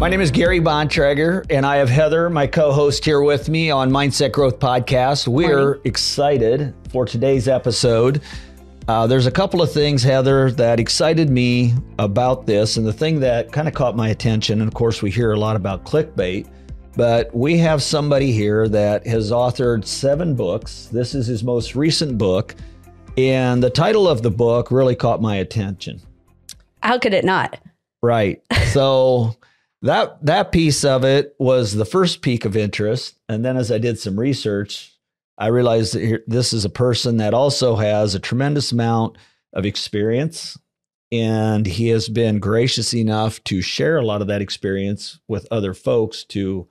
My name is Gary Bontrager, and I have Heather, my co host, here with me on Mindset Growth Podcast. We're Morning. excited for today's episode. Uh, there's a couple of things, Heather, that excited me about this. And the thing that kind of caught my attention, and of course, we hear a lot about clickbait, but we have somebody here that has authored seven books. This is his most recent book. And the title of the book really caught my attention. How could it not? Right. So that that piece of it was the first peak of interest, and then as I did some research, I realized that here, this is a person that also has a tremendous amount of experience, and he has been gracious enough to share a lot of that experience with other folks to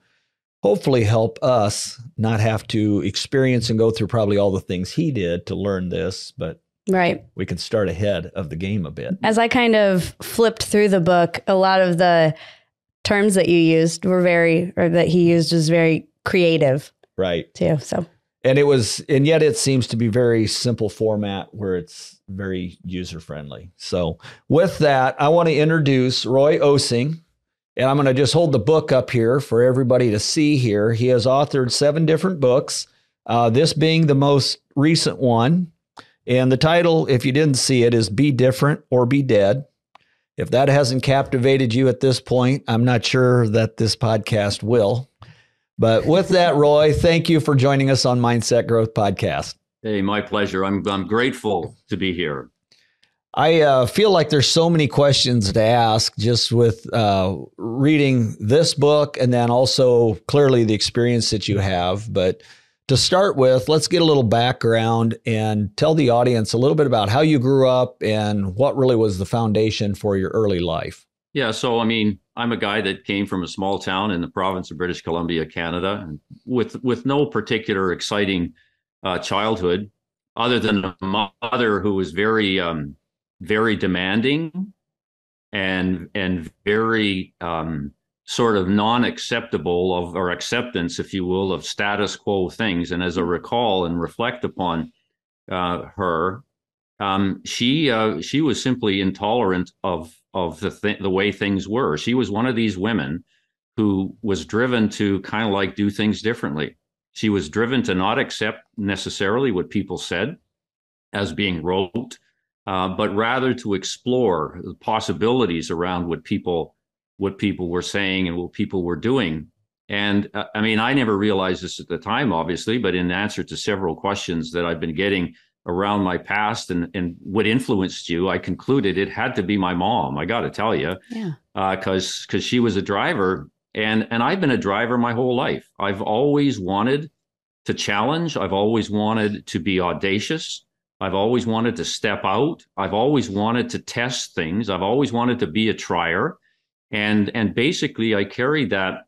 hopefully help us not have to experience and go through probably all the things he did to learn this, but Right. we can start ahead of the game a bit. As I kind of flipped through the book, a lot of the terms that you used were very, or that he used was very creative. Right. too. So, and it was and yet it seems to be very simple format where it's very user friendly so with that i want to introduce roy osing and i'm going to just hold the book up here for everybody to see here. He has authored seven different books uh, this being the most recent one. And the title if you didn't see it is be different or be dead if that hasn't captivated you at this point i'm not sure that this podcast will but with that, Roy, thank you for joining us on Mindset Growth Podcast. Hey, my pleasure. I'm I'm grateful to be here. I uh, feel like there's so many questions to ask just with uh, reading this book and then also clearly the experience that you have. But to start with, let's get a little background and tell the audience a little bit about how you grew up and what really was the foundation for your early life. Yeah, so I mean, I'm a guy that came from a small town in the province of British Columbia, Canada, with with no particular exciting uh, childhood, other than a mother who was very um, very demanding and and very um, sort of non-acceptable of or acceptance, if you will, of status quo things. And as I recall and reflect upon uh, her, um, she uh, she was simply intolerant of of the th- the way things were. She was one of these women who was driven to kind of like do things differently. She was driven to not accept necessarily what people said as being rote, uh, but rather to explore the possibilities around what people what people were saying and what people were doing. And uh, I mean, I never realized this at the time, obviously, but in answer to several questions that I've been getting around my past and, and what influenced you, I concluded it had to be my mom. I got to tell you, yeah. because uh, because she was a driver, and and I've been a driver my whole life. I've always wanted to challenge. I've always wanted to be audacious. I've always wanted to step out. I've always wanted to test things. I've always wanted to be a trier, and and basically I carried that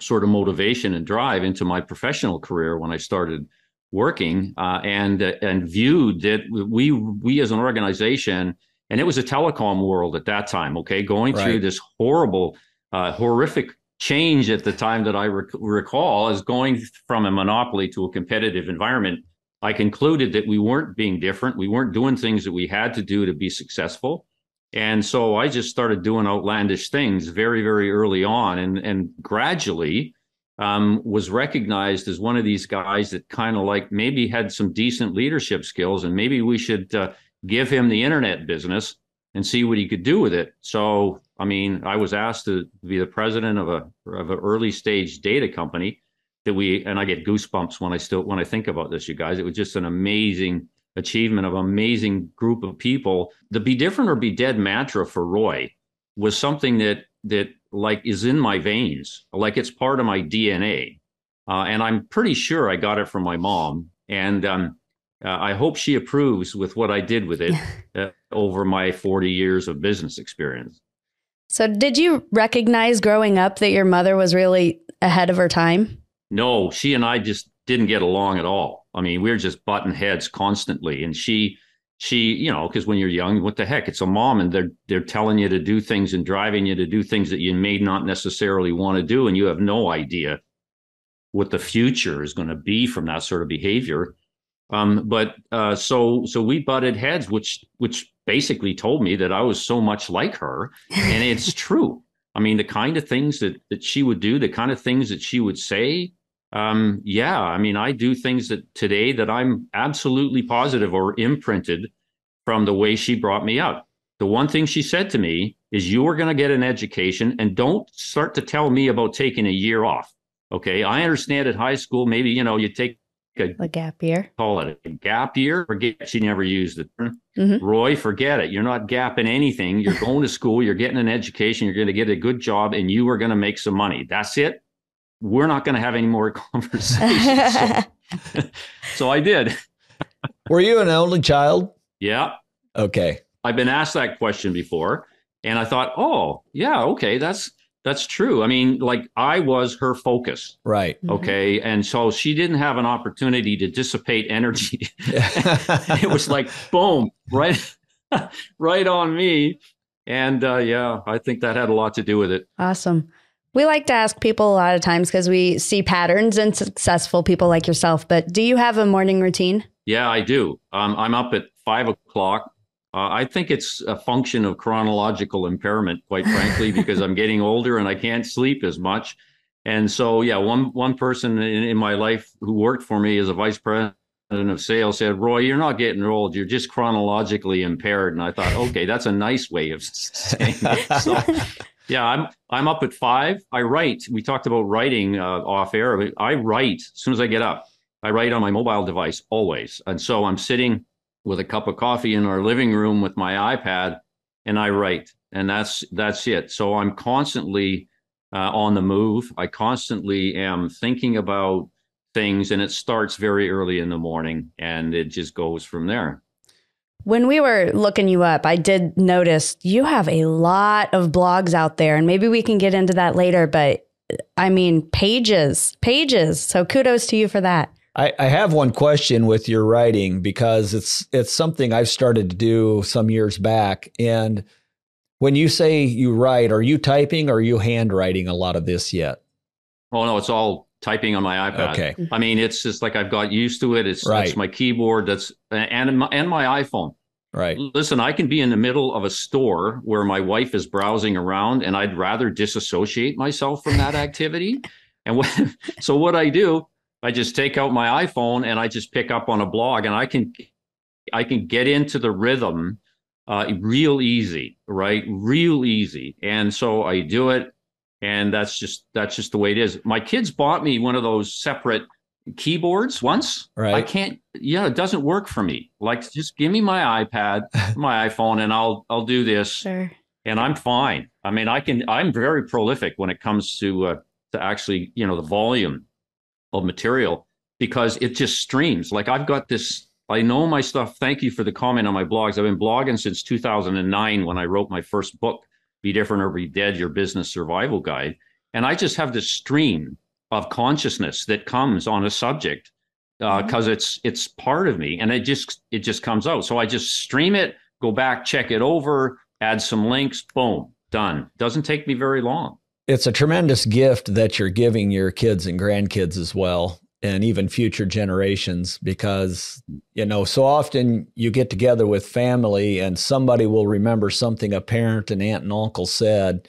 sort of motivation and drive into my professional career when I started working uh, and uh, and viewed that we we as an organization and it was a telecom world at that time okay going Right. through this horrible uh, horrific change at the time that I rec- recall as going from a monopoly to a competitive environment. I concluded that we weren't being different. We weren't doing things that we had to do to be successful and so I just started doing outlandish things very very early on and and gradually um, was recognized as one of these guys that kind of like maybe had some decent leadership skills, and maybe we should uh, give him the internet business and see what he could do with it. So, I mean, I was asked to be the president of a of an early stage data company that we, and I get goosebumps when I still when I think about this. You guys, it was just an amazing achievement of an amazing group of people. The "Be Different or Be Dead" mantra for Roy was something that that like is in my veins, like it's part of my DNA. Uh, and I'm pretty sure I got it from my mom. And um, uh, I hope she approves with what I did with it uh, over my 40 years of business experience. So, did you recognize growing up that your mother was really ahead of her time? No, she and I just didn't get along at all. I mean, we were just button heads constantly. And she, she, you know, because when you're young, what the heck? It's a mom, and they're they're telling you to do things and driving you to do things that you may not necessarily want to do, and you have no idea what the future is going to be from that sort of behavior. Um, but uh, so so we butted heads, which which basically told me that I was so much like her, and it's true. I mean, the kind of things that that she would do, the kind of things that she would say. Um, yeah, I mean, I do things that today that I'm absolutely positive or imprinted from the way she brought me up. The one thing she said to me is, "You are going to get an education, and don't start to tell me about taking a year off." Okay, I understand at high school, maybe you know you take a, A gap year. call it a gap year. Forget she never used it. Mhm. Roy, forget it. You're not gapping anything. You're going to school. You're getting an education. You're going to get a good job, and you are going to make some money. That's it. We're not going to have any more conversations. so, so I did. Were you an only child? Yeah, Okay. I've been asked that question before, and I thought, oh, yeah, okay, that's that's true. I mean, like I was her focus. Right. Mhm. Okay. And so she didn't have an opportunity to dissipate energy. it was like boom, right, right on me. And uh, yeah, I think that had a lot to do with it. Awesome. We like to ask people a lot of times because we see patterns in successful people like yourself. But do you have a morning routine? Yeah, I do. Um, I'm up at five o'clock. Uh, I think it's a function of chronological impairment, quite frankly, because I'm getting older and I can't sleep as much. And so, yeah, one one person in, in my life who worked for me as a vice president of sales said, "Roy, you're not getting old. You're just chronologically impaired." And I thought, okay, that's a nice way of saying it. So, yeah, I'm I'm up at five. I write. We talked about writing uh, off air. I write as soon as I get up. I write on my mobile device always, and so I'm sitting with a cup of coffee in our living room with my iPad, and I write, and that's that's it. So I'm constantly uh, on the move. I constantly am thinking about things, and it starts very early in the morning, and it just goes from there. When we were looking you up, I did notice you have a lot of blogs out there, and maybe we can get into that later. But I mean, pages, pages. So kudos to you for that. I, I have one question with your writing because it's it's something I've started to do some years back. And when you say you write, are you typing or are you handwriting a lot of this yet? Oh no, it's all typing on my iPad. Okay. I mean, it's just like I've got used to it. It's, Right. it's my keyboard. That's and my, and my iPhone. Right. Listen, I can be in the middle of a store where my wife is browsing around, and I'd rather disassociate myself from that activity. And what, so what I do, I just take out my iPhone and I just pick up on a blog, and I can I can get into the rhythm uh, real easy, right? Real easy. And so I do it, and that's just that's just the way it is. My kids bought me one of those separate keyboards once. Right. I can't. Yeah, it doesn't work for me. Like, just give me my iPad, my iPhone, and I'll I'll do this, Sure. and I'm fine. I mean, I can. I'm very prolific when it comes to uh, to actually, you know, the volume of material because it just streams. Like I've got this. I know my stuff. Thank you for the comment on my blogs. I've been blogging since 2009 when I wrote my first book, Be Different or Be Dead: Your Business Survival Guide. And I just have this stream of consciousness that comes on a subject uh, mm-hmm. because it's it's part of me, and it just it just comes out. So I just stream it, go back, check it over, add some links, boom, done. Doesn't take me very long. It's a tremendous gift that you're giving your kids and grandkids as well, and even future generations, because, you know, so often you get together with family and somebody will remember something a parent, and aunt, and uncle said.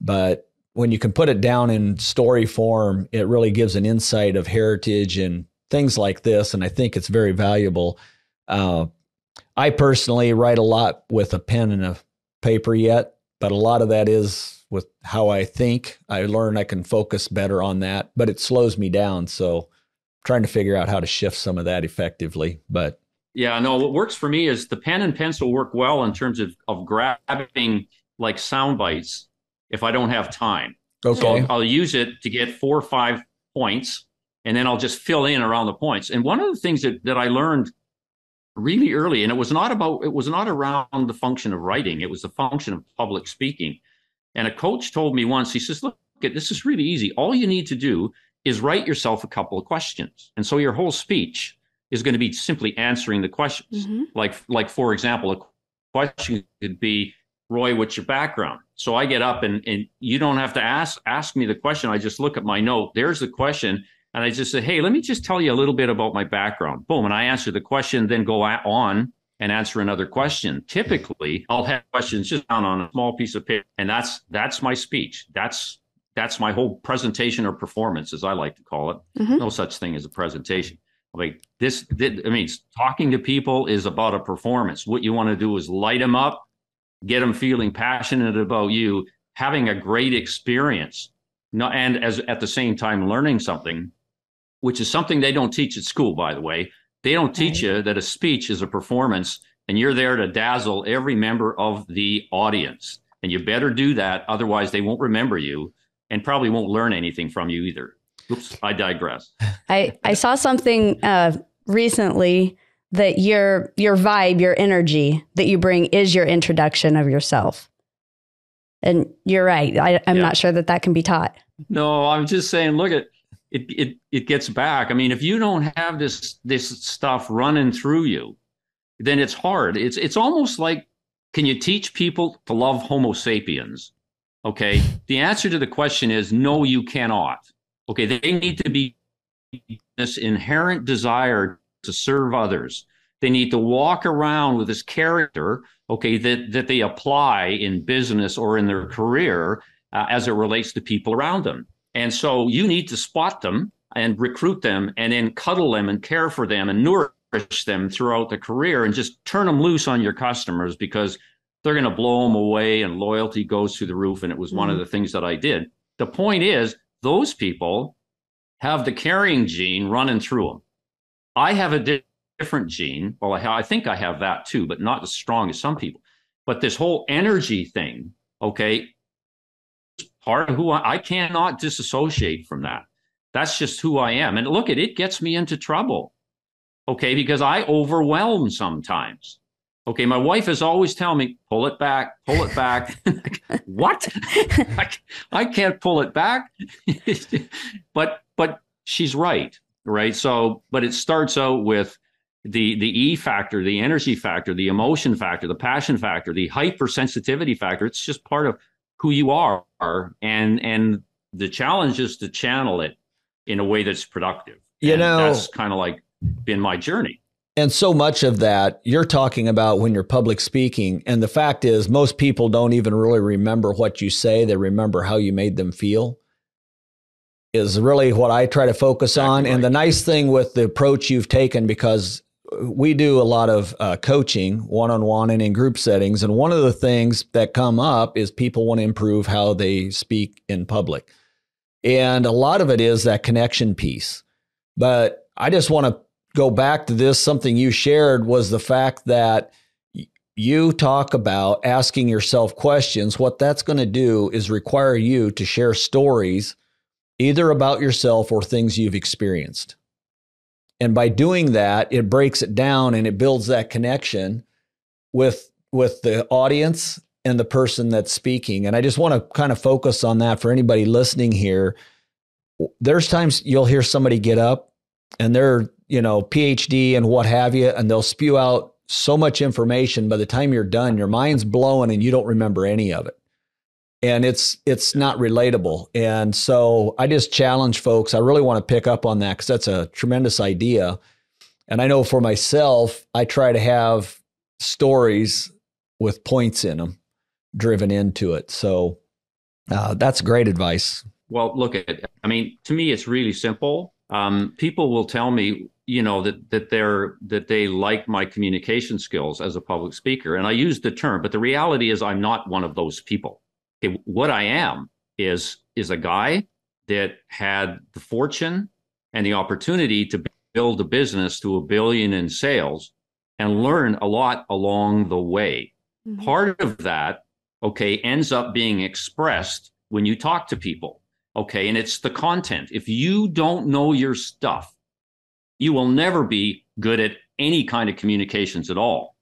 But when you can put it down in story form, it really gives an insight of heritage and things like this. And I think it's very valuable. Uh, I personally write a lot with a pen and a paper yet, but a lot of that is with how I think. I learn I can focus better on that, but it slows me down. So trying to figure out how to shift some of that effectively. But Yeah, no, what works for me is the pen and pencil work well in terms of, of grabbing like sound bites if I don't have time. So okay. I'll, I'll use it to get four or five points, and then I'll just fill in around the points. And one of the things that, that I learned really early, and it was not about it was not around the function of writing, it was the function of public speaking. And a coach told me once, he says, look, this is really easy. All you need to do is write yourself a couple of questions. And so your whole speech is going to be simply answering the questions. Mhm. Like, like for example, a question could be, Roy, what's your background? So I get up and, and you don't have to ask ask me the question. I just look at my note. There's the question. And I just say, hey, let me just tell you a little bit about my background. Boom. And I answer the question, then go on and answer another question. Typically, I'll have questions just down on a small piece of paper, and that's that's my speech. That's that's my whole presentation or performance, as I like to call it. Mhm. No such thing as a presentation. Like this, thi- I mean, talking to people is about a performance. What you want to do is light them up, get them feeling passionate about you, having a great experience, no, and as at the same time learning something, which is something they don't teach at school, by the way. They don't teach you that a speech is a performance, and you're there to dazzle every member of the audience. And you better do that, otherwise they won't remember you and probably won't learn anything from you either. Oops, I digress. I, I saw something uh, recently that your your vibe, your energy that you bring is your introduction of yourself. And you're right. I, I'm Yeah. not sure that that can be taught. No, I'm just saying, look at it, it it gets back. I mean, if you don't have this this stuff running through you, then it's hard. It's it's almost like can you teach people to love Homo sapiens? Okay. The answer to the question is no, you cannot. Okay, they need to be this inherent desire to serve others. They need to walk around with this character, okay, that that they apply in business or in their career uh, as it relates to people around them. And so you need to spot them and recruit them and then cuddle them and care for them and nourish them throughout the career and just turn them loose on your customers because they're going to blow them away and loyalty goes through the roof. And it was one of mm-hmm. the things that I did. The point is, those people have the carrying gene running through them. I have a di- different gene. Well, I, ha- I think I have that too, but not as strong as some people. But this whole energy thing, okay, part of who I, I cannot disassociate from that. That's just who I am. And look at it gets me into trouble. Okay, because I overwhelm sometimes. Okay, my wife is always telling me, pull it back, pull it back. what? I, I can't pull it back. but but she's right, right? So, but it starts out with the the E factor, the energy factor, the emotion factor, the passion factor, the hypersensitivity factor. It's just part of who you are, and and the challenge is to channel it in a way that's productive. You And know- that's kind of like been my journey. And so much of that you're talking about when you're public speaking. And the fact is, most people don't even really remember what you say, they remember how you made them feel, is really what I try to focus on. Exactly And the nice thing with the approach you've taken, because we do a lot of uh, coaching one on one and in group settings. And one of the things that come up is people want to improve how they speak in public. And a lot of it is that connection piece. But I just want to go back to this. Something you shared was the fact that you talk about asking yourself questions. What that's going to do is require you to share stories either about yourself or things you've experienced. And by doing that, it breaks it down and it builds that connection with with the audience and the person that's speaking. And I just want to kind of focus on that for anybody listening here. There's times you'll hear somebody get up and they're, you know, PhD and what have you, and they'll spew out so much information. By the time you're done, your mind's blowing and you don't remember any of it. And it's it's not relatable. And so I just challenge folks. I really want to pick up on that because that's a tremendous idea. And I know for myself, I try to have stories with points in them driven into it. So uh, that's great advice. Well, look at it. I mean, to me, it's really simple. Um, people will tell me, you know, that that they're that they like my communication skills as a public speaker, and I use the term, but the reality is, I'm not one of those people. Okay, what I am is is a guy that had the fortune and the opportunity to build a business to a billion in sales and learn a lot along the way Mhm. part of that okay ends up being expressed when you talk to people okay and it's the content. If you don't know your stuff you will never be good at any kind of communications at all.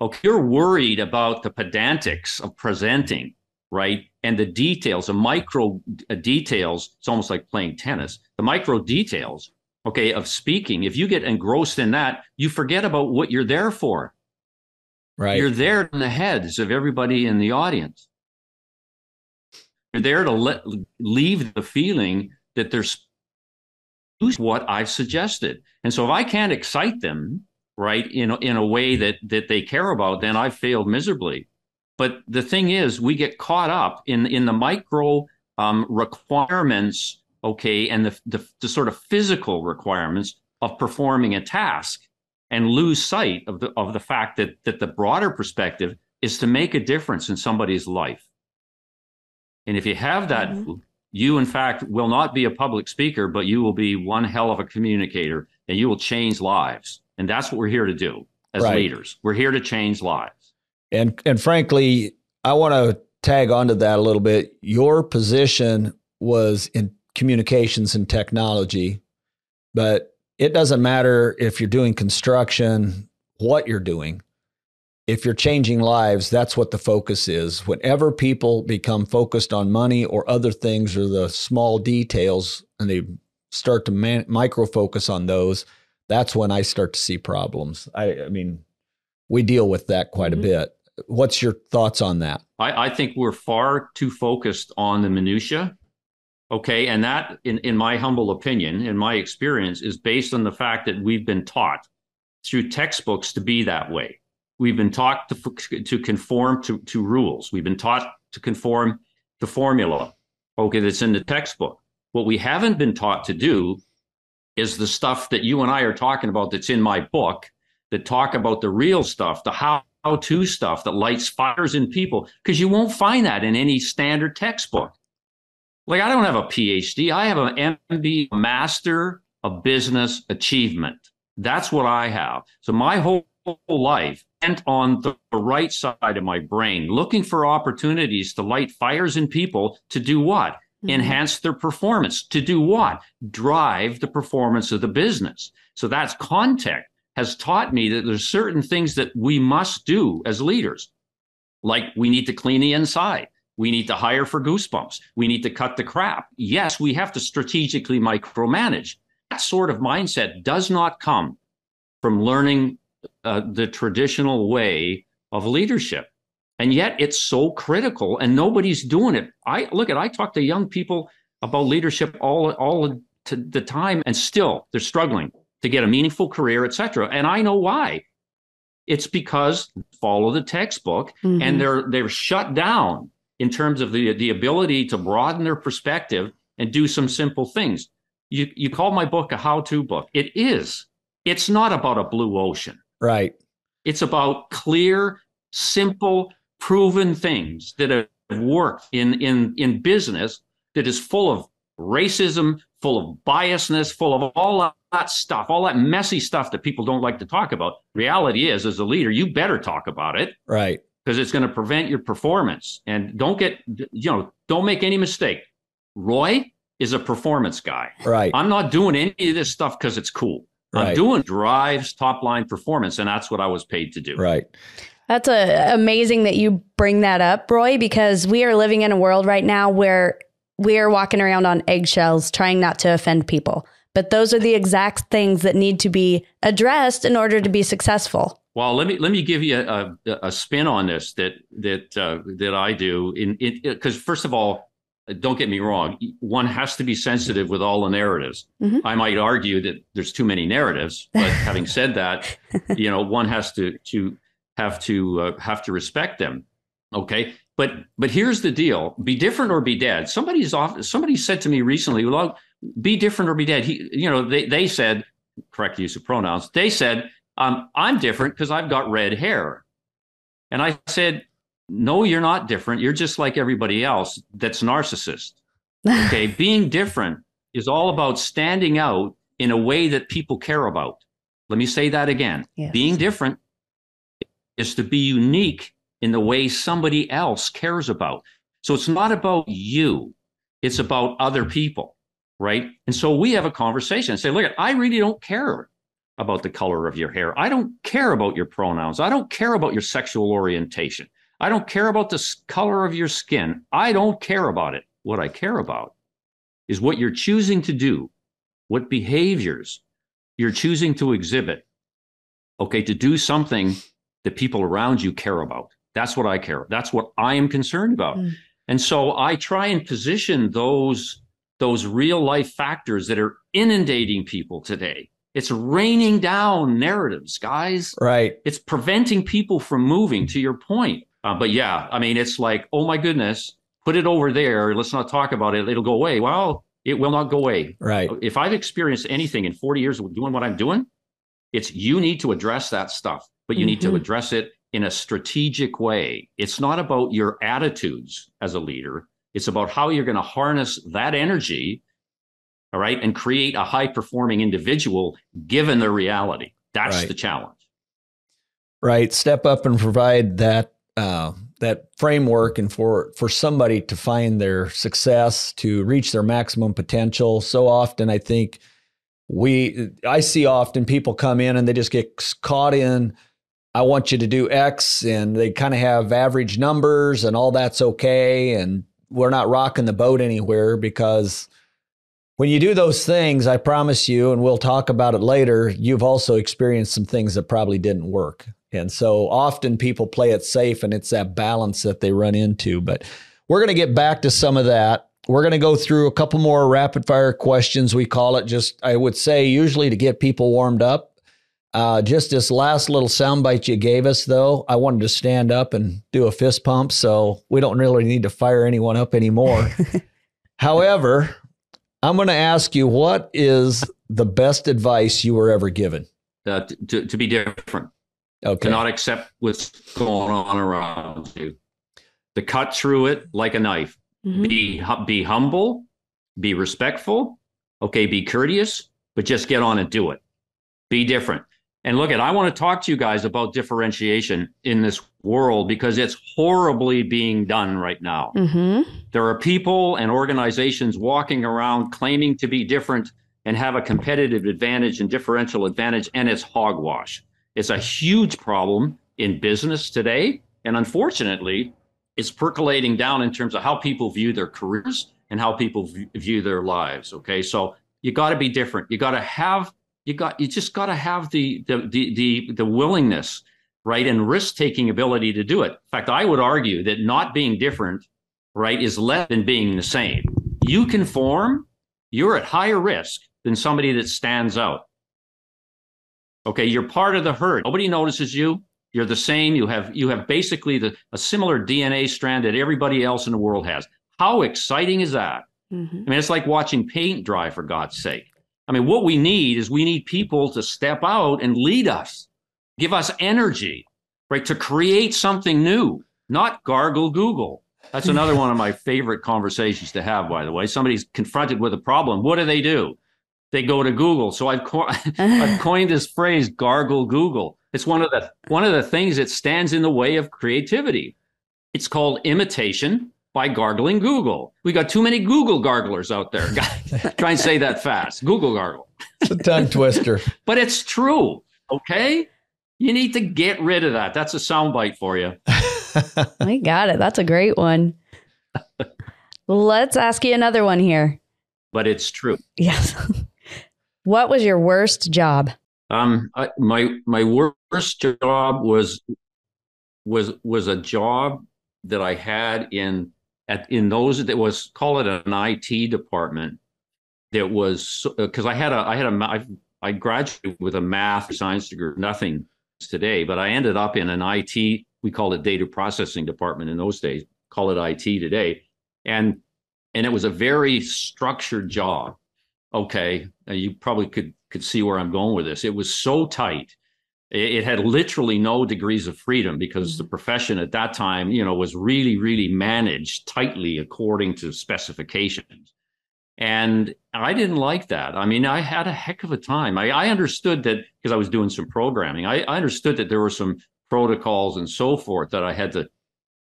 Okay you're worried about the pedantics of presenting right? And the details the micro uh, details it's almost like playing tennis the micro details okay of speaking. If you get engrossed in that you forget about what you're there for. Right. you're there in the heads of everybody in the audience. You're there to let, leave the feeling that there's what I've suggested. And so if I can't excite them right, in, in a way that, that they care about, then I've failed miserably. But the thing is, we get caught up in, in the micro um, requirements, okay, and the, the, the sort of physical requirements of performing a task and lose sight of the, of the fact that, that the broader perspective is to make a difference in somebody's life. And if you have that, mm-hmm. you in fact will not be a public speaker, but you will be one hell of a communicator and you will change lives. And that's what we're here to do as right. leaders. We're here to change lives. And and frankly, I want to tag onto that a little bit. Your position was in communications and technology, but it doesn't matter if you're doing construction, what you're doing if you're changing lives, that's what the focus is. Whenever people become focused on money or other things or the small details and they start to man- micro focus on those, that's when I start to see problems. I, I mean, we deal with that quite mm-hmm. a bit. What's your thoughts on that? I, I think we're far too focused on the minutia. Okay. And that, in, in my humble opinion, in my experience, is based on the fact that we've been taught through textbooks to be that way We've been taught to, to conform to, to rules. We've been taught to conform to formula, okay, that's in the textbook. What we haven't been taught to do is the stuff that you and I are talking about that's in my book that talk about the real stuff, the how to stuff that lights fires in people, because you won't find that in any standard textbook. Like, I don't have a PhD, I have an MB, Master of Business Achievement. That's what I have. So, my whole life on the right side of my brain, looking for opportunities to light fires in people to do what? Mm-hmm. Enhance their performance. To do what? Drive the performance of the business. So that's context has taught me that there's certain things that we must do as leaders. Like we need to clean the inside. We need to hire for goosebumps. We need to cut the crap. Yes, we have to strategically micromanage. That sort of mindset does not come from learning uh, the traditional way of leadership. And yet it's so critical and nobody's doing it. I look at, I talk to young people about leadership all, all the time and still they're struggling to get a meaningful career, etc. And I know why. It's because follow the textbook mm-hmm. and they're, they're shut down in terms of the, the ability to broaden their perspective and do some simple things. You, you call my book a how to book. It is. It's not about a blue ocean. Right. It's about clear, simple, proven things that have worked in in in business that is full of racism, full of biasness, full of all that stuff, all that messy stuff that people don't like to talk about. Reality is, as a leader, you better talk about it. Right. Because it's going to prevent your performance. And don't get, you know, don't make any mistake. Roy is a performance guy. Right. I'm not doing any of this stuff because it's cool. Right. I'm doing drives top line performance, and that's what I was paid to do. Right. That's a, amazing that you bring that up, Roy, because we are living in a world right now where we are walking around on eggshells trying not to offend people. But those are the exact things that need to be addressed in order to be successful. Well, let me let me give you a, a, a spin on this that that uh, that I do in because first of all, don't get me wrong, one has to be sensitive with all the narratives. Mm-hmm. I might argue that there's too many narratives, but having said that, you know, one has to to have to uh, have to respect them. Okay, but but here's the deal: be different or be dead. Somebody's off. Somebody said to me recently, "Well, be different or be dead." He, you know, they they said correct use of pronouns. They said, um, "I'm different because I've got red hair," and I said, no, you're not different. You're just like everybody else that's narcissist. Okay. Being different is all about standing out in a way that people care about. Let me say that again. Yes. Being different is to be unique in the way somebody else cares about. So it's not about you, it's about other people. Right. And so we have a conversation and say, look, I really don't care about the color of your hair. I don't care about your pronouns. I don't care about your sexual orientation. I don't care about the color of your skin. I don't care about it. What I care about is what you're choosing to do, what behaviors you're choosing to exhibit. Okay, to do something that people around you care about. That's what I care. That's what I am concerned about. Mm. And so I try and position those those real life factors that are inundating people today It's raining down narratives, guys. Right. It's preventing people from moving, to your point. Uh, but yeah, I mean, it's like, oh my goodness, put it over there. Let's not talk about it. It'll go away. Well, it will not go away. Right. If I've experienced anything in 40 years of doing what I'm doing, it's you need to address that stuff, but you mm-hmm. need to mm-hmm. address it in a strategic way. It's not about your attitudes as a leader, it's about how you're going to harness that energy, all right, and create a high performing individual given the reality. That's right. the challenge. Right. Step up and provide that uh, that framework and for for somebody to find their success to reach their maximum potential. So often i think we i see often people come in and they just get caught in i want you to do x and they kind of have average numbers and all that's okay and we're not rocking the boat anywhere because when you do those things i promise you and we'll talk about it later you've also experienced some things that probably didn't work and so often people play it safe and it's that balance that they run into. But we're going to get back to some of that. We're going to go through a couple more rapid fire questions. We call it just, I would say, usually to get people warmed up. Uh, just this last little soundbite you gave us, though, I wanted to stand up and do a fist pump. So we don't really need to fire anyone up anymore. However, I'm going to ask you what is the best advice you were ever given? Uh, to, to be different. Okay. To not accept what's going on around you. To cut through it like a knife. Mm-hmm. Be be humble, be respectful, okay, be courteous, but just get on and do it. Be different. And look at I want to talk to you guys about differentiation in this world because it's horribly being done right now. Mm-hmm. There are people and organizations walking around claiming to be different and have a competitive advantage and differential advantage, and it's hogwash. It's a huge problem in business today. And unfortunately, it's percolating down in terms of how people view their careers and how people view their lives. Okay. So you got to be different. You got to have, you got, you just got to have the, the, the, the, the willingness, right. And risk taking ability to do it. In fact, I would argue that not being different, right, is less than being the same. You conform, you're at higher risk than somebody that stands out. Okay, you're part of the herd. Nobody notices you. You're the same. You have you have basically the, a similar DNA strand that everybody else in the world has. How exciting is that? Mm-hmm. I mean, it's like watching paint dry for God's sake. I mean, what we need is we need people to step out and lead us, give us energy, right, to create something new, not gargle Google. That's another one of my favorite conversations to have, by the way. Somebody's confronted with a problem. What do they do? They go to Google. So I've, co- I've coined this phrase gargle Google. It's one of the one of the things that stands in the way of creativity. It's called imitation by gargling Google. We got too many Google garglers out there. Try and say that fast. Google gargle. It's a tongue twister. but it's true. Okay. You need to get rid of that. That's a soundbite for you. I got it. That's a great one. Let's ask you another one here. But it's true. Yes. What was your worst job? Um, I, my my worst job was was was a job that I had in at in those that was call it an IT department. That was because I had a I had a I, I graduated with a math science degree, nothing today, but I ended up in an IT. We called it data processing department in those days. Call it IT today, and and it was a very structured job okay, you probably could could see where I'm going with this. It was so tight. It, it had literally no degrees of freedom because mm-hmm. the profession at that time, you know, was really, really managed tightly according to specifications. And I didn't like that. I mean, I had a heck of a time. I, I understood that because I was doing some programming. I, I understood that there were some protocols and so forth that I had to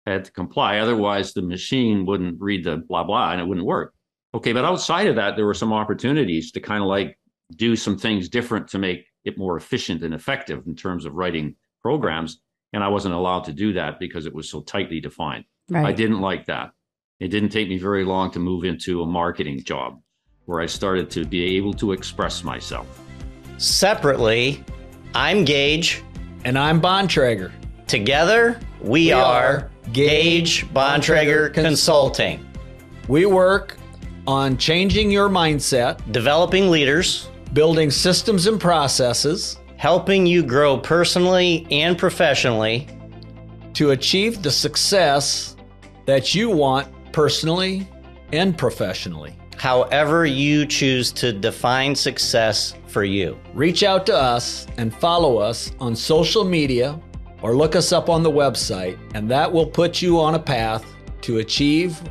had to comply. Otherwise, the machine wouldn't read the blah blah and it wouldn't work. Okay, but outside of that, there were some opportunities to kind of like do some things different to make it more efficient and effective in terms of writing programs. And I wasn't allowed to do that because it was so tightly defined. Right. I didn't like that. It didn't take me very long to move into a marketing job where I started to be able to express myself. Separately, I'm Gage. And I'm Bontrager. Together, we, we are, are Gage Bontrager Consulting. We work on changing your mindset, developing leaders, building systems and processes helping you grow personally and professionally to achieve the success that you want personally and professionally. however you choose to define success for you. Reach out to us and follow us on social media or look us up on the website, and that will put you on a path to achieve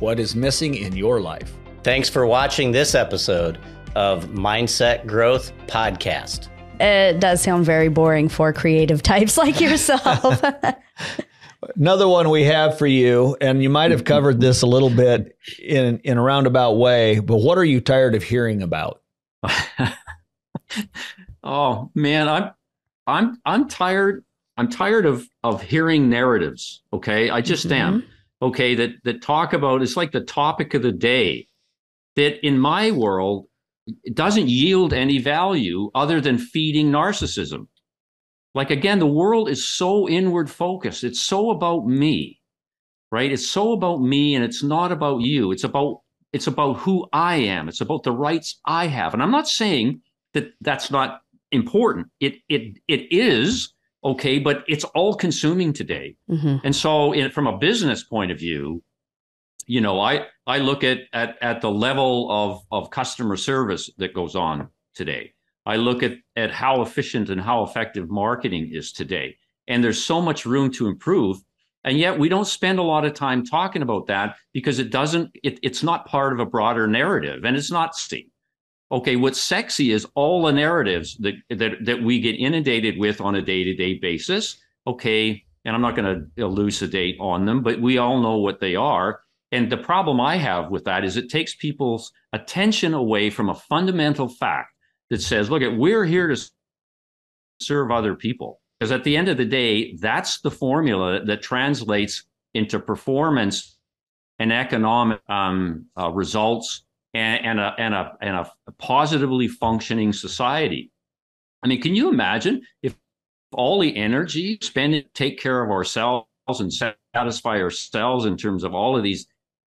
what is missing in your life. Thanks for watching this episode of Mindset Growth Podcast. It does sound very boring for creative types like yourself. Another one we have for you, and you might have covered this a little bit in, in a roundabout way, but what are you tired of hearing about? oh man, I'm I'm I'm tired. I'm tired of of hearing narratives. Okay, I just mm-hmm. am. Okay, that that talk about it's like the topic of the day. That in my world, doesn't yield any value other than feeding narcissism. Like again, the world is so inward focused. It's so about me, right? It's so about me, and it's not about you. It's about it's about who I am. It's about the rights I have. And I'm not saying that that's not important. It it it is okay, but it's all consuming today. hmm And so, in, from a business point of view, you know, I I look at at at the level of of customer service that goes on today. I look at at how efficient and how effective marketing is today, and there's so much room to improve. And yet, we don't spend a lot of time talking about that because it doesn't. It, it's not part of a broader narrative, and it's not seen. Okay, what's sexy is all the narratives that that that we get inundated with on a day to day basis. Okay, and I'm not going to elucidate on them, but we all know what they are. And the problem I have with that is it takes people's attention away from a fundamental fact that says, look, at we're here to serve other people. Because at the end of the day, that's the formula that translates into performance and economic um, uh, results and, and, a, and, a, and a positively functioning society. I mean, can you imagine if all the energy spent to take care of ourselves and satisfy ourselves in terms of all of these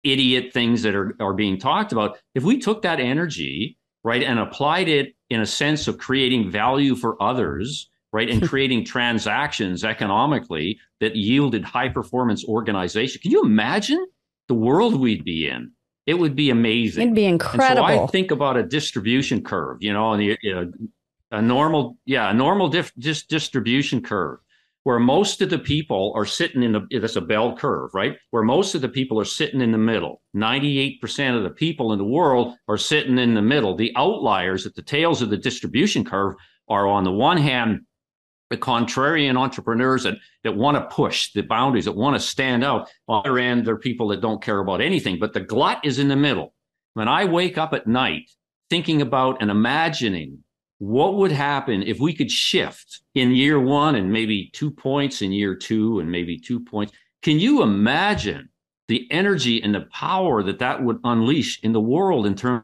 idiot things that are, are being talked about, if we took that energy, right, and applied it in a sense of creating value for others, right, and creating transactions economically that yielded high performance organization, can you imagine the world we'd be in? It would be amazing. It'd be And incredible. so I think about a distribution curve, you know, and you know, a normal, yeah, a normal dif- just distribution curve where most of the people are sitting in the, that's a bell curve, right? Where most of the people are sitting in the middle. 98% of the people in the world are sitting in the middle. The outliers at the tails of the distribution curve are on the one hand, the contrarian entrepreneurs that, that want to push the boundaries, that want to stand out. On the other end, there are people that don't care about anything, but the glut is in the middle. When I wake up at night thinking about and imagining what would happen if we could shift in year one and maybe two points in year two and maybe two points, can you imagine the energy and the power that that would unleash in the world in terms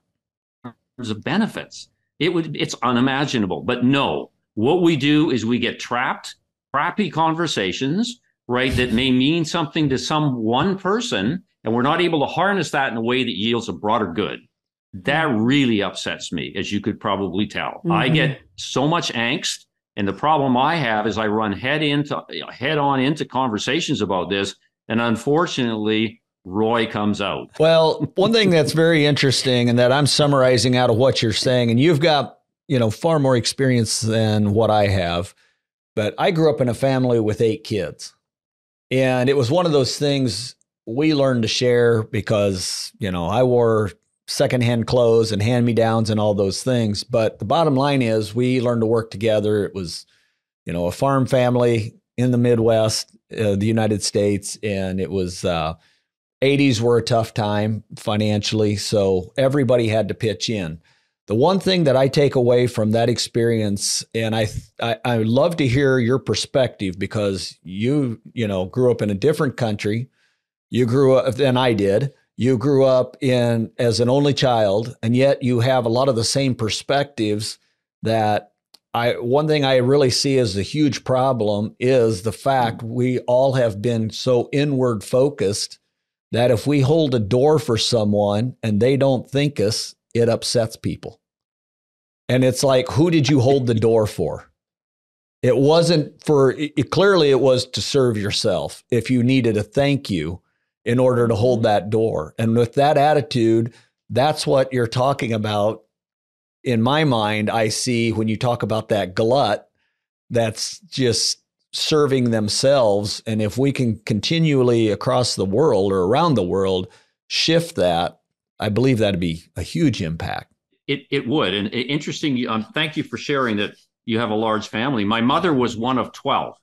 of benefits? It would, it's unimaginable. But no, what we do is we get trapped, crappy conversations, right? That may mean something to some one person, and we're not able to harness that in a way that yields a broader good. That really upsets me, as you could probably tell. I Mhm. get so much angst, and the problem I have is I run head into head on into conversations about this, and unfortunately, Roy comes out. Well, one thing that's very interesting and that I'm summarizing out of what you're saying, and you've got, you know, far more experience than what I have, but I grew up in a family with eight kids. And it was one of those things we learned to share because, you know, I wore secondhand clothes and hand me downs and all those things. But the bottom line is we learned to work together. It was, you know, a farm family in the Midwest, uh, the United States. And it was, uh, 80s were a tough time financially, so everybody had to pitch in. The one thing that I take away from that experience, and I, I I love to hear your perspective because you you know grew up in a different country, you grew up than I did. You grew up in as an only child, and yet you have a lot of the same perspectives that I one thing I really see as a huge problem is the fact we all have been so inward focused that if we hold a door for someone and they don't think us, it upsets people. And it's like, who did you hold the door for? It wasn't for, it, clearly, it was to serve yourself if you needed a thank you in order to hold that door. And with that attitude, that's what you're talking about. In my mind, I see when you talk about that glut, that's just serving themselves. And if we can continually across the world or around the world shift that, I believe that'd be a huge impact. It, it would. And interesting, um, thank you for sharing that you have a large family. My mother was one of 12.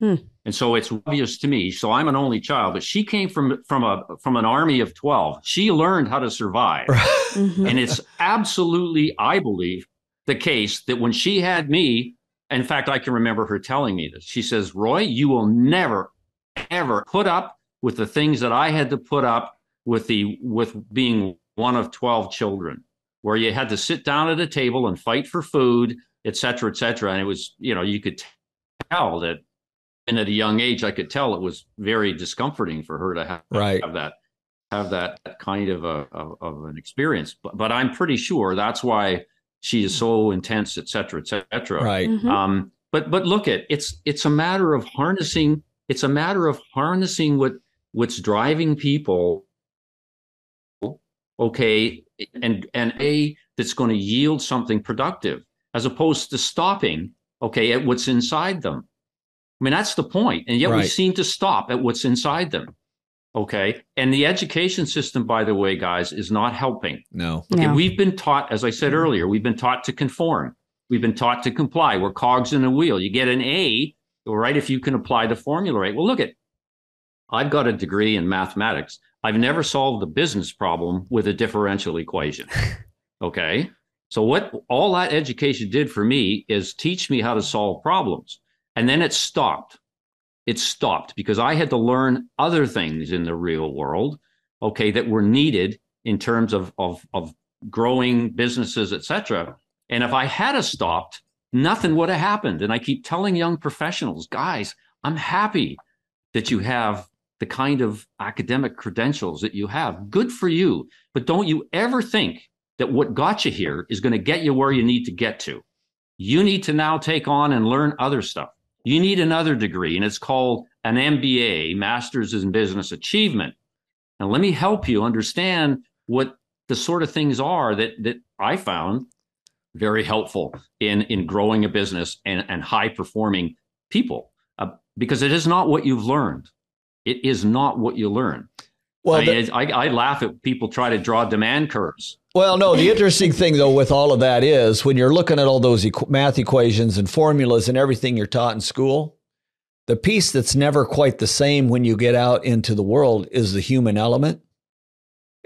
Hmm. And so it's obvious to me. So I'm an only child, but she came from from a from an army of 12. She learned how to survive. mm-hmm. And it's absolutely, I believe, the case that when she had me, in fact, I can remember her telling me this. She says, Roy, you will never, ever put up with the things that I had to put up with the with being one of 12 children, where you had to sit down at a table and fight for food, et cetera, et cetera. And it was, you know, you could tell that and at a young age, I could tell it was very discomforting for her to have, right. have that have that kind of a of, of an experience. But but I'm pretty sure that's why she is so intense, et cetera, et cetera. Right. Mm-hmm. Um, but but look at it's it's a matter of harnessing. It's a matter of harnessing what what's driving people. Okay, and and a that's going to yield something productive, as opposed to stopping. Okay, at what's inside them. I mean, that's the point. And yet right. we seem to stop at what's inside them. Okay. And the education system, by the way, guys, is not helping. No. Okay. No. We've been taught, as I said earlier, we've been taught to conform. We've been taught to comply. We're cogs in a wheel. You get an A, right, if you can apply the formula right. Well, look at, I've got a degree in mathematics. I've never solved a business problem with a differential equation. Okay. So what all that education did for me is teach me how to solve problems. And then it stopped it stopped because I had to learn other things in the real world, okay, that were needed in terms of of, of growing businesses, et cetera. And if I had a stopped, nothing would have happened. And I keep telling young professionals, guys, I'm happy that you have the kind of academic credentials that you have. Good for you. But don't you ever think that what got you here is going to get you where you need to get to. You need to now take on and learn other stuff you need another degree, and it's called an MBA, Masters in Business Achievement. And let me help you understand what the sort of things are that that I found very helpful in in growing a business and, and high performing people, uh, because it is not what you've learned. It is not what you learn. Well, I, the, I, I laugh at people try to draw demand curves. Well, no, the interesting thing though with all of that is when you're looking at all those equ- math equations and formulas and everything you're taught in school, the piece that's never quite the same when you get out into the world is the human element.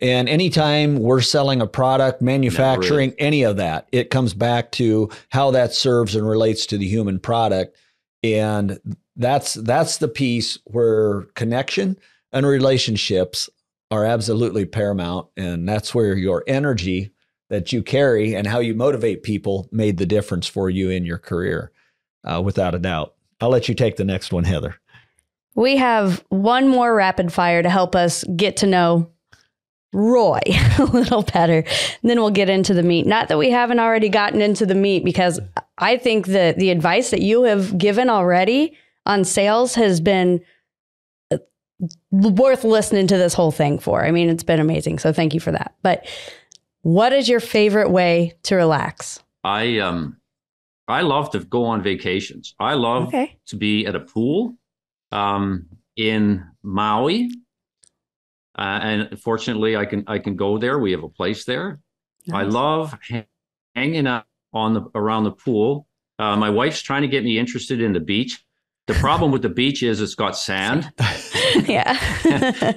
And anytime we're selling a product, manufacturing any of that, it comes back to how that serves and relates to the human product. And that's that's the piece where connection and relationships are absolutely paramount. And that's where your energy that you carry and how you motivate people made the difference for you in your career, uh, without a doubt. I'll let you take the next one, Heather. We have one more rapid fire to help us get to know Roy a little better. And then we'll get into the meat. Not that we haven't already gotten into the meat, because I think that the advice that you have given already on sales has been worth listening to this whole thing for. I mean, it's been amazing. So thank you for that. But what is your favorite way to relax? I um I love to go on vacations. I love okay. to be at a pool um in Maui. Uh, and fortunately I can I can go there. We have a place there. Nice. I love ha- hanging out on the around the pool. Uh, my wife's trying to get me interested in the beach. The problem with the beach is it's got sand. yeah.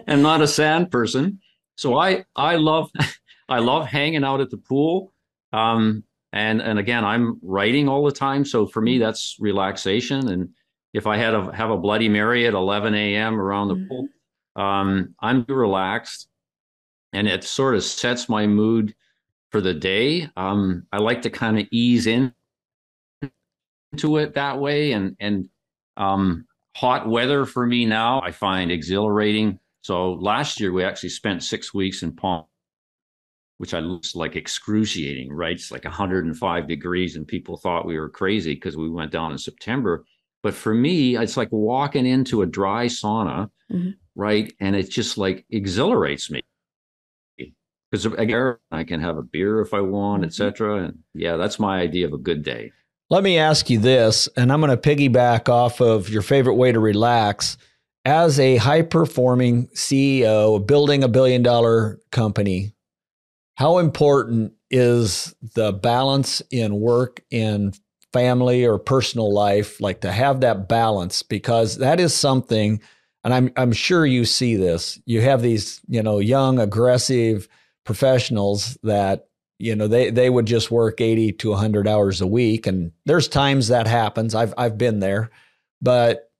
I'm not a sand person. So I I love I love hanging out at the pool. Um, and and again, I'm writing all the time. So for me, that's relaxation. And if I had a have a Bloody Mary at 11 a.m. around the mm-hmm. pool, um, I'm relaxed, and it sort of sets my mood for the day. Um, I like to kind of ease in to it that way, and and um, hot weather for me now, I find exhilarating. So last year we actually spent six weeks in Palm which I looks like excruciating, right? It's like 105 degrees, and people thought we were crazy because we went down in September. But for me, it's like walking into a dry sauna, mm-hmm. right? And it just like exhilarates me because I can have a beer if I want, mm-hmm. etc. And yeah, that's my idea of a good day. Let me ask you this, and I'm going to piggyback off of your favorite way to relax. As a high performing CEO building a billion dollar company, how important is the balance in work and family or personal life, like to have that balance? Because that is something, and I'm I'm sure you see this. You have these, you know, young, aggressive professionals that you know they they would just work 80 to 100 hours a week. And there's times that happens. I've i've been there. But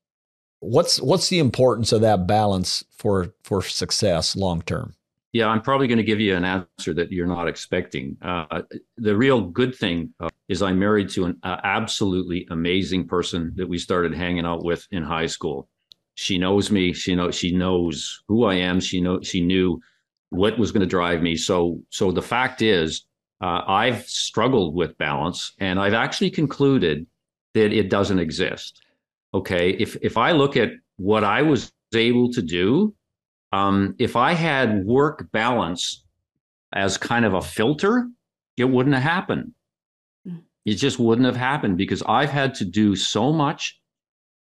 what's what's the importance of that balance for for success long term? Yeah i'm probably going to give you an answer that you're not expecting. Uh, the real good thing uh, is i'm married to an uh, absolutely amazing person that we started hanging out with in high school. She knows me. She knows she knows who i am. She know she knew what was going to drive me. So, so the fact is, uh, I've struggled with balance, and I've actually concluded that it doesn't exist. Okay, if if I look at what I was able to do, um, if I had work balance as kind of a filter, it wouldn't have happened. Hmm. It just wouldn't have happened because I've had to do so much.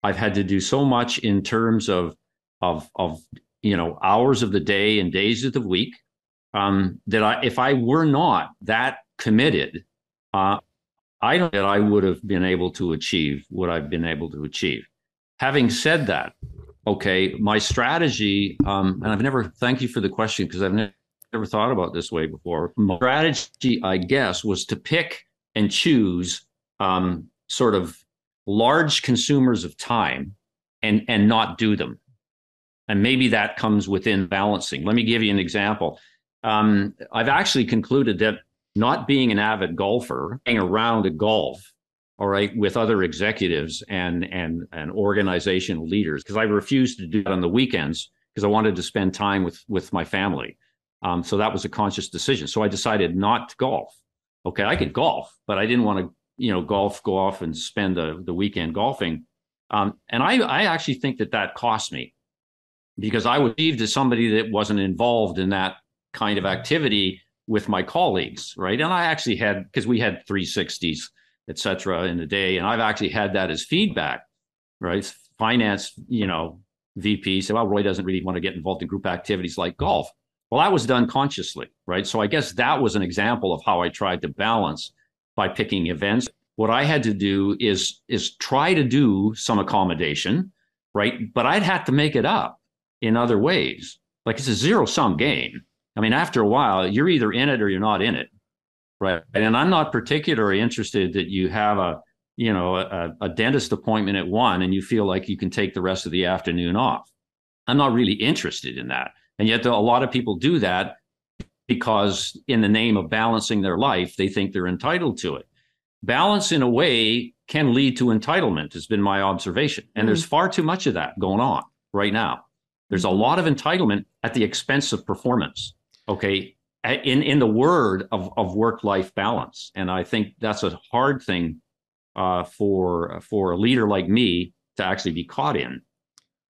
I've had to do so much in terms of of of you know hours of the day and days of the week um, that I, if I were not that committed, uh, I don't that I would have been able to achieve what I've been able to achieve. Having said that, okay, my strategy, um, and I've never thank you for the question because I've never, thought about this way before. My strategy, I guess, was to pick and choose um, sort of large consumers of time and and not do them and maybe that comes within balancing. Let me give you an example. Um, I've actually concluded that not being an avid golfer, hanging around a golf, all right, with other executives and and and organizational leaders, because I refused to do that on the weekends because I wanted to spend time with with my family. Um, so that was a conscious decision. So I decided not to golf. Okay, I could golf, but I didn't want to, you know, golf, go off and spend the the weekend golfing. Um, and I I actually think that that cost me because I was perceived as somebody that wasn't involved in that kind of activity with my colleagues, right? And I actually had because we had 360s, et cetera, in the day, and I've actually had that as feedback, right? Finance, you know, VP said, "Well, Roy doesn't really want to get involved in group activities like golf." Well, that was done consciously, right? So I guess that was an example of how I tried to balance by picking events. What I had to do is is try to do some accommodation, right? But I'd have to make it up in other ways. Like it's a zero sum game. I mean, after a while, you're either in it or you're not in it. Right. And I'm not particularly interested that you have a, you know, a, a dentist appointment at one and you feel like you can take the rest of the afternoon off. I'm not really interested in that. And yet, a lot of people do that because, in the name of balancing their life, they think they're entitled to it. Balance, in a way, can lead to entitlement, has been my observation. And mm-hmm. there's far too much of that going on right now. There's a lot of entitlement at the expense of performance. Okay. In, in the word of, of work life balance. And I think that's a hard thing uh, for, for a leader like me to actually be caught in.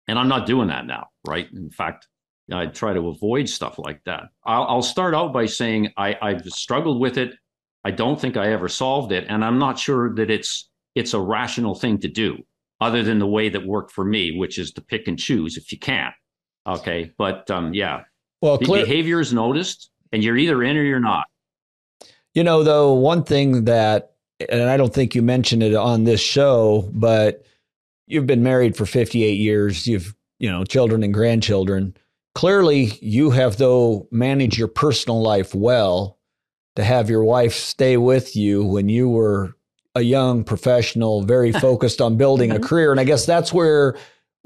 And I'm not doing that now. Right. In fact, I try to avoid stuff like that. I'll, I'll start out by saying I, I've struggled with it. I don't think I ever solved it. And I'm not sure that it's, it's a rational thing to do other than the way that worked for me, which is to pick and choose if you can. Okay, but um, yeah. Well, clear- behavior is noticed, and you're either in or you're not. You know, though, one thing that, and I don't think you mentioned it on this show, but you've been married for 58 years. You've, you know, children and grandchildren. Clearly, you have, though, managed your personal life well to have your wife stay with you when you were a young professional, very focused on building a mm-hmm. career. And I guess that's where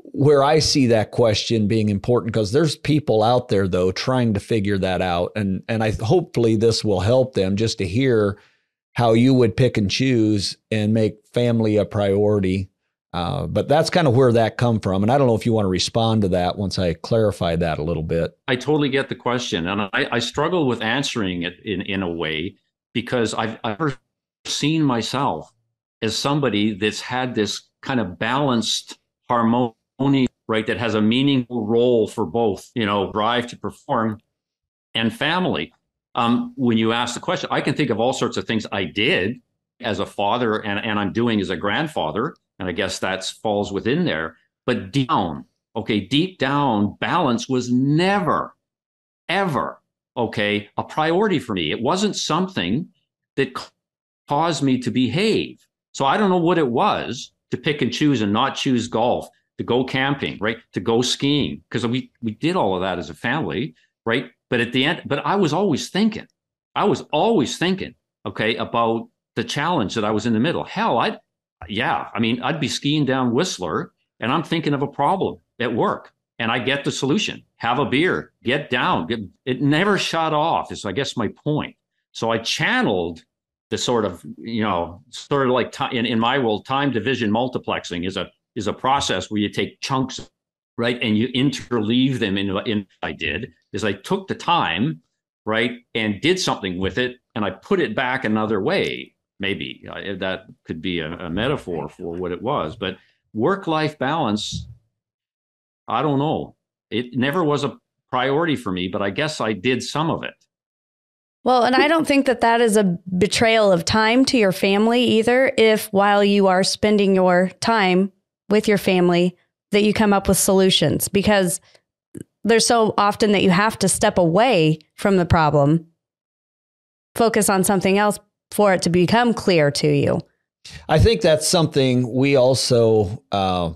where I see that question being important because there's people out there though trying to figure that out. And and I hopefully this will help them just to hear how you would pick and choose and make family a priority. Uh, but that's kind of where that come from, and I don't know if you want to respond to that once I clarify that a little bit. I totally get the question, and I, I struggle with answering it in in a way because I've, I've seen myself as somebody that's had this kind of balanced harmony, right? That has a meaningful role for both, you know, drive to perform and family. Um, when you ask the question, I can think of all sorts of things I did as a father and, and I'm doing as a grandfather. And I guess that falls within there. But down, okay, deep down, balance was never, ever, okay, a priority for me. It wasn't something that caused me to behave. So I don't know what it was to pick and choose and not choose golf, to go camping, right? To go skiing, because we we did all of that as a family, right? But at the end, but I was always thinking, I was always thinking, okay, about the challenge that I was in the middle. Hell, I'd, yeah, I mean, I'd be skiing down Whistler and I'm thinking of a problem at work and I get the solution. Have a beer, get down. Get, it never shut off, is I guess my point. So I channeled the sort of, you know, sort of like in, in my world, time division multiplexing is a is a process where you take chunks right? And you interleave them in, in I did is I took the time, right, and did something with it, and I put it back another way. Maybe uh, that could be a, a metaphor for what it was, but work-life balance. I don't know. It never was a priority for me, but I guess I did some of it. Well, and I don't think that that is a betrayal of time to your family either. If while you are spending your time with your family, that you come up with solutions because there's so often that you have to step away from the problem, focus on something else for it to become clear to you. I think that's something we also uh,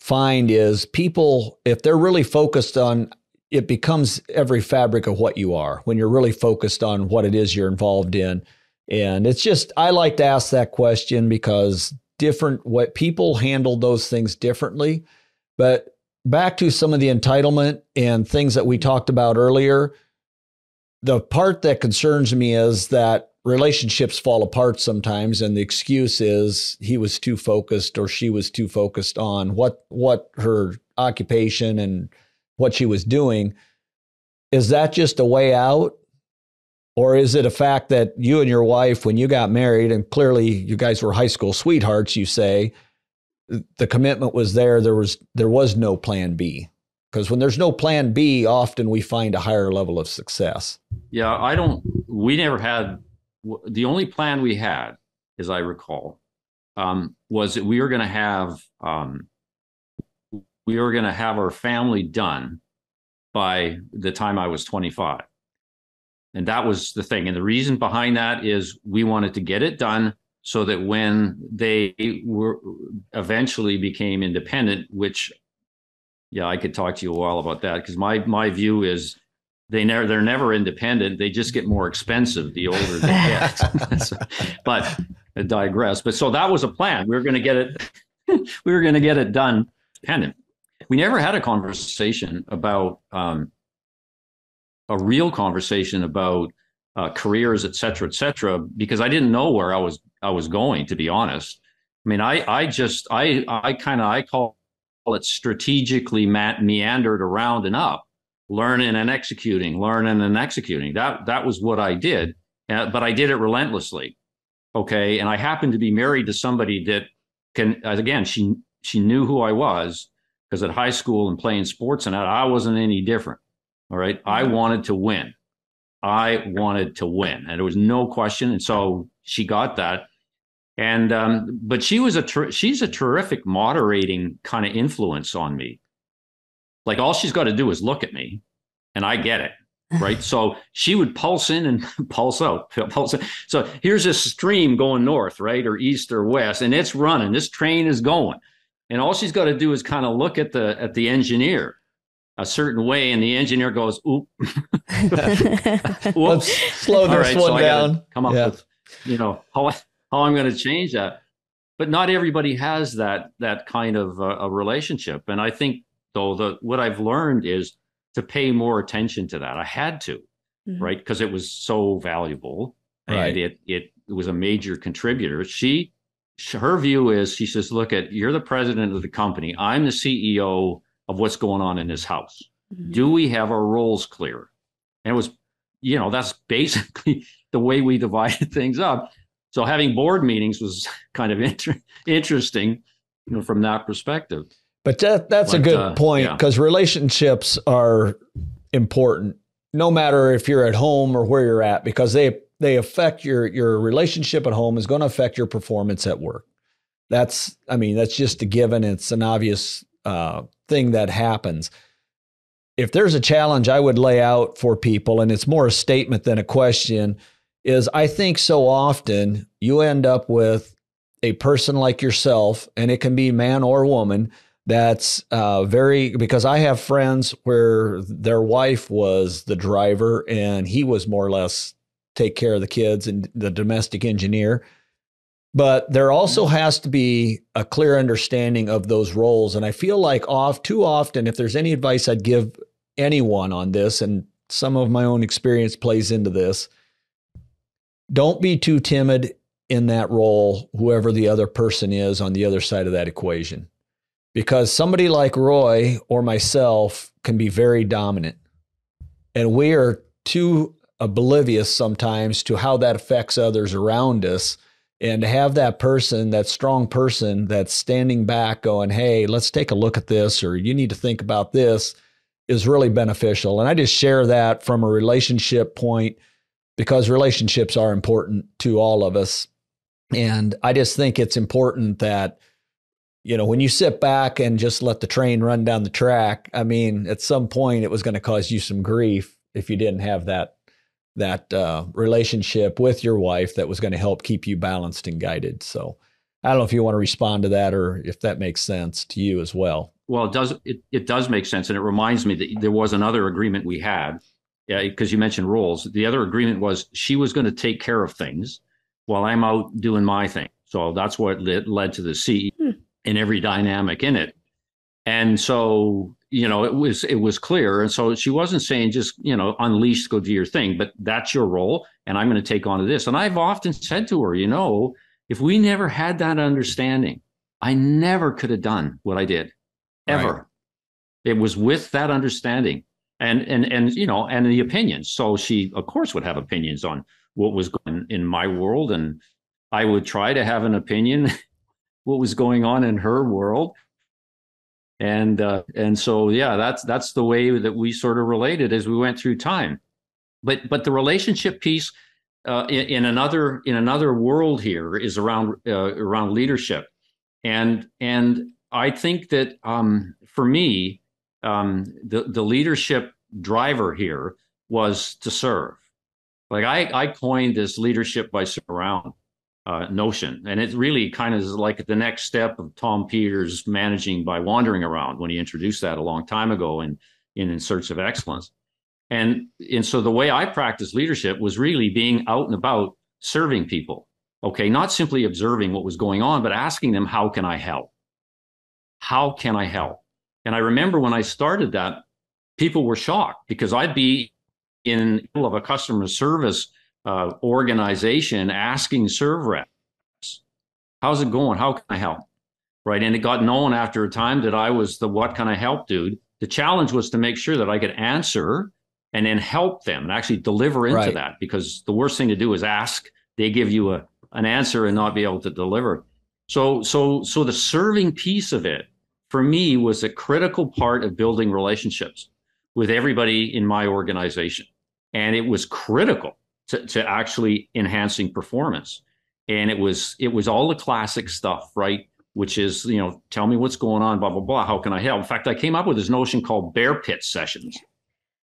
find is people, if they're really focused on, it becomes every fabric of what you are when you're really focused on what it is you're involved in. And it's just, I like to ask that question because different what people handle those things differently. But back to some of the entitlement and things that we talked about earlier, the part that concerns me is that relationships fall apart sometimes and the excuse is he was too focused or she was too focused on what what her occupation and what she was doing is that just a way out or is it a fact that you and your wife, when you got married, and clearly you guys were high school sweethearts, you say, the commitment was there. There was there was no plan B. Because when there's no plan B, often we find a higher level of success. Yeah, I don't. We never had. The only plan we had, as I recall, um, was that we were going to have um, we were going to have our family done by the time I was 25. And that was the thing. And the reason behind that is we wanted to get it done so that when they were eventually became independent, which yeah, I could talk to you a while about that because my my view is they never they're never independent. They just get more expensive the older they get. so, but I digress. But so that was a plan. We were going to get it. we were going to get it done independent. We never had a conversation about um, a real conversation about uh, careers, et cetera, et cetera, because I didn't know where I was I was going. To be honest, I mean, I I just I I kind of I call it strategically meandered around and up, learning and executing, learning and executing. That that was what I did, uh, but I did it relentlessly. Okay, and I happened to be married to somebody that can again she she knew who I was because at high school and playing sports and that I wasn't any different. All right. I mm-hmm. wanted to win. I wanted to win. And there was no question. And so she got that. And, um, but she was a, ter- she's a terrific moderating kind of influence on me. Like all she's got to do is look at me and I get it. Right. so she would pulse in and pulse out, pulse in. So here's this stream going north, right? Or east or west, and it's running. This train is going. And all she's got to do is kind of look at the, at the engineer a certain way, and the engineer goes, "Oop, Let's slow this right, one so down." Come up yeah. with, you know, how how I'm going to change that. But not everybody has that that kind of uh, a relationship, and I think though the what I've learned is to pay more attention to that. I had to, mm-hmm. right, because it was so valuable, right. and it it was a major contributor. She her view is she says, look at you're the president of the company. I'm the CEO of what's going on in this house. Mm-hmm. Do we have our roles clear? And it was, you know, that's basically the way we divided things up. So having board meetings was kind of inter- interesting, you know, from that perspective. But that, that's but, a good uh, point because yeah. relationships are important, no matter if you're at home or where you're at, because they they affect your your relationship at home is going to affect your performance at work. That's I mean that's just a given. It's an obvious uh, thing that happens. If there's a challenge I would lay out for people, and it's more a statement than a question, is I think so often you end up with a person like yourself, and it can be man or woman, that's uh, very because I have friends where their wife was the driver and he was more or less take care of the kids and the domestic engineer. But there also has to be a clear understanding of those roles. And I feel like off too often, if there's any advice I'd give anyone on this, and some of my own experience plays into this, don't be too timid in that role, whoever the other person is on the other side of that equation. Because somebody like Roy or myself can be very dominant. And we are too oblivious sometimes to how that affects others around us and to have that person that strong person that's standing back going hey let's take a look at this or you need to think about this is really beneficial. And i just share that from a relationship point because relationships are important to all of us. And i just think it's important that you know when you sit back and just let the train run down the track i mean at some point it was going to cause you some grief if you didn't have that that uh, relationship with your wife that was going to help keep you balanced and guided. So I don't know if you want to respond to that or if that makes sense to you as well. Well, it does. It, it does make sense, and it reminds me that there was another agreement we had because you mentioned roles. The other agreement was she was going to take care of things while I'm out doing my thing. So that's what led, led to the C hmm. in every dynamic in it. And so you know, it was it was clear, and so she wasn't saying just you know unleash, go do your thing, but that's your role, and I'm going to take on to this. And I've often said to her, you know, if we never had that understanding, I never could have done what I did, ever. Right. It was with that understanding, and and and you know, and the opinions. So she, of course, would have opinions on what was going in my world, and I would try to have an opinion what was going on in her world and uh, and so yeah that's that's the way that we sort of related as we went through time. But but the relationship piece uh, in, in, another in another world here is around uh, around leadership. And and i think that um, for me um, the the leadership driver here was to serve. Like i i coined this leadership by surround uh, notion. And it really kind of is like the next step of Tom Peters managing by wandering around when he introduced that a long time ago in, in, in Search of Excellence. And, and so the way I practiced leadership was really being out and about serving people. Okay, not simply observing what was going on, but asking them, how can I help? How can I help? And I remember when I started that, people were shocked because I'd be in the middle of a customer service uh, organization asking serve reps, how's it going? How can I help? Right. And it got known after a time that I was the what can I help dude. The challenge was to make sure that I could answer and then help them and actually deliver into right. that because the worst thing to do is ask, they give you a, an answer and not be able to deliver. So, so, so the serving piece of it for me was a critical part of building relationships with everybody in my organization. And it was critical to, to actually enhancing performance. And it was it was all the classic stuff, right? Which is, you know, tell me what's going on, blah, blah, blah. How can I help? In fact, I came up with this notion called bear pit sessions.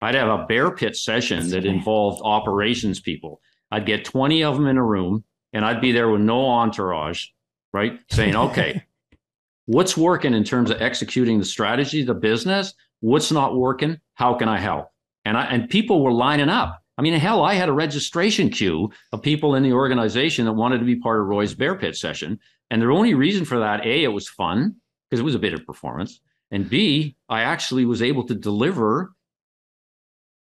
I'd have a bear pit session that involved operations people. I'd get 20 of them in a room and I'd be there with no entourage, right? Saying, okay, what's working in terms of executing the strategy, the business? What's not working? How can I help? And I, and people were lining up. I mean, hell, I had a registration queue of people in the organization that wanted to be part of Roy's Bear Pit session. And the only reason for that, A, it was fun because it was a bit of performance. And B, I actually was able to deliver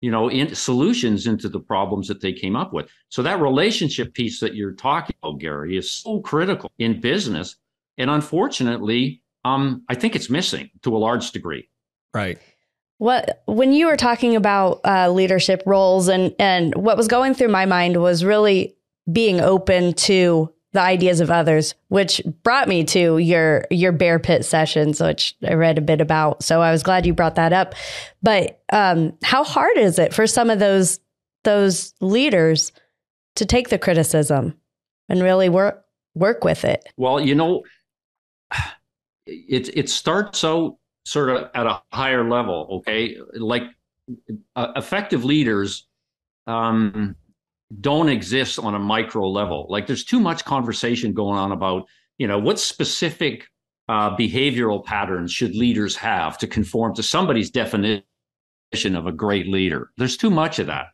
you know, in solutions into the problems that they came up with. So that relationship piece that you're talking about, Gary, is so critical in business. And unfortunately, um, I think it's missing to a large degree. Right. What when you were talking about uh, leadership roles and and what was going through my mind was really being open to the ideas of others, which brought me to your your bear pit sessions, which I read a bit about. So I was glad you brought that up. But um, how hard is it for some of those those leaders to take the criticism and really work work with it? Well, you know, it it starts out sort of at a higher level. Okay, like uh, effective leaders. Um, don't exist on a micro level. Like there's too much conversation going on about, you know, what specific uh, behavioral patterns should leaders have to conform to somebody's definition of a great leader. There's too much of that.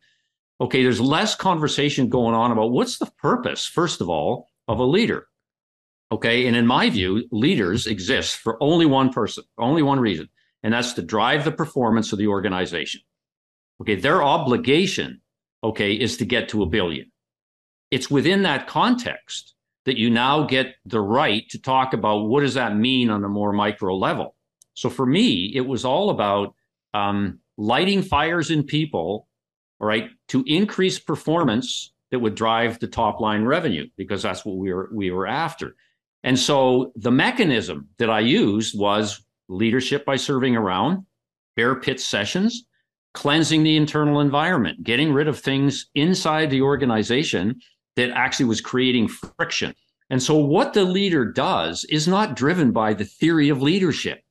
Okay, there's less conversation going on about what's the purpose, first of all, of a leader. Okay, and in my view, leaders exist for only one person, only one reason, and that's to drive the performance of the organization. Okay, their obligation okay, is to get to a billion. It's within that context that you now get the right to talk about what does that mean on a more micro level. So for me, it was all about um, lighting fires in people, all right, to increase performance that would drive the top line revenue because that's what we were we were after. And so the mechanism that I used was leadership by serving around, bear pit sessions, cleansing the internal environment, getting rid of things inside the organization that actually was creating friction. And so, what the leader does is not driven by the theory of leadership,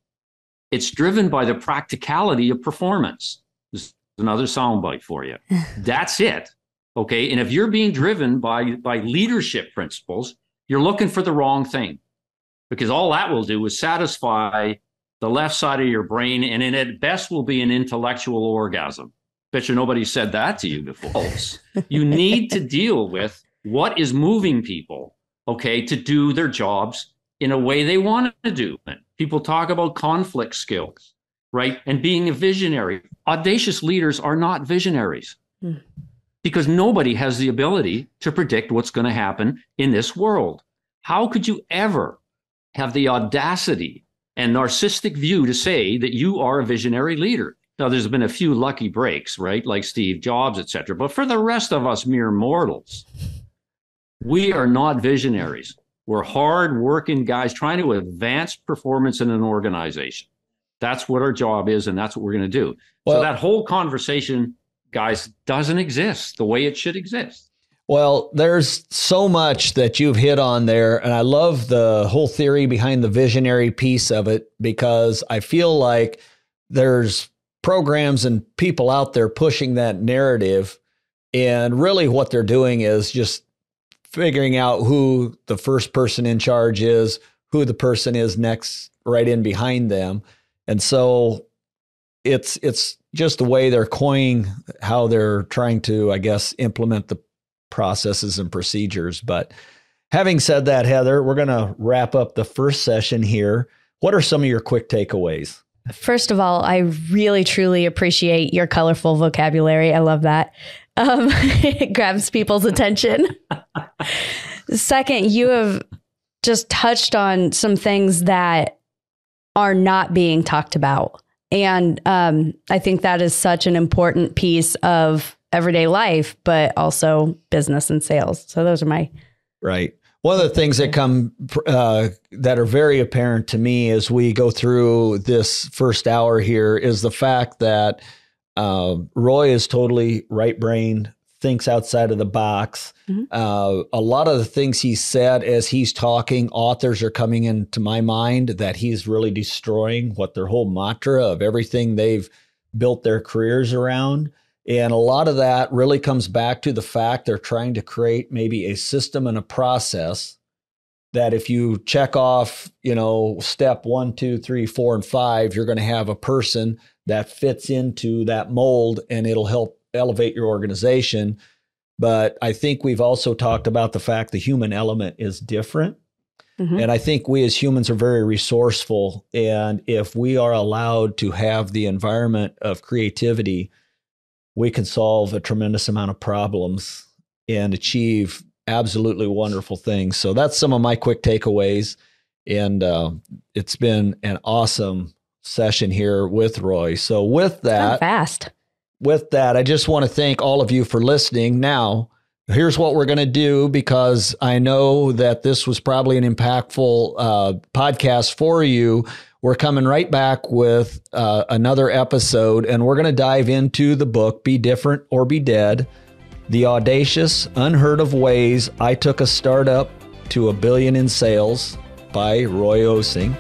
it's driven by the practicality of performance. This is another soundbite for you. That's it. Okay. And if you're being driven by, by leadership principles, you're looking for the wrong thing because all that will do is satisfy the left side of your brain, and in at best will be an intellectual orgasm. Bet you nobody said that to you before. you need to deal with what is moving people, okay, to do their jobs in a way they want to do it. People talk about conflict skills, right? And being a visionary. Audacious leaders are not visionaries hmm. Because nobody has the ability to predict what's going to happen in this world. How could you ever have the audacity and narcissistic view to say that you are a visionary leader. Now, there's been a few lucky breaks, right? Like Steve Jobs, et cetera. But for the rest of us mere mortals, we are not visionaries. We're hard working guys trying to advance performance in an organization. That's what our job is, and that's what we're going to do. Well, so that whole conversation, guys, doesn't exist the way it should exist. Well, there's so much that you've hit on there. And I love the whole theory behind the visionary piece of it because I feel like there's programs and people out there pushing that narrative. And really, what they're doing is just figuring out who the first person in charge is, who the person is next, right in behind them. And so it's it's just the way they're coining how they're trying to, I guess, implement the processes and procedures. But having said that, Heather, we're going to wrap up the first session here. What are some of your quick takeaways? First of all, I really truly appreciate your colorful vocabulary. I love that. Um, it grabs people's attention. Second, you have just touched on some things that are not being talked about. And um, I think that is such an important piece of everyday life, but also business and sales. So those are my right. One of the things that come uh, that are very apparent to me as we go through this first hour here is the fact that uh, Roy is totally right brain, thinks outside of the box. Mm-hmm. Uh, a lot of the things he said as he's talking, authors are coming into my mind that he's really destroying what their whole mantra of everything they've built their careers around. And a lot of that really comes back to the fact they're trying to create maybe a system and a process that if you check off, you know, step one, two, three, four, and five, you're going to have a person that fits into that mold and it'll help elevate your organization. But I think we've also talked about the fact the human element is different. Mm-hmm. And I think we as humans are very resourceful. And if we are allowed to have the environment of creativity, we can solve a tremendous amount of problems and achieve absolutely wonderful things. So that's some of my quick takeaways. And uh, it's been an awesome session here with Roy. So with that, fast. With that, I just want to thank all of you for listening. Now, here's what we're going to do because I know that this was probably an impactful uh, podcast for you. We're coming right back with uh, another episode, and we're going to dive into the book Be Different or Be Dead The Audacious, Unheard of Ways I Took a Startup to a Billion in Sales by Roy Osing.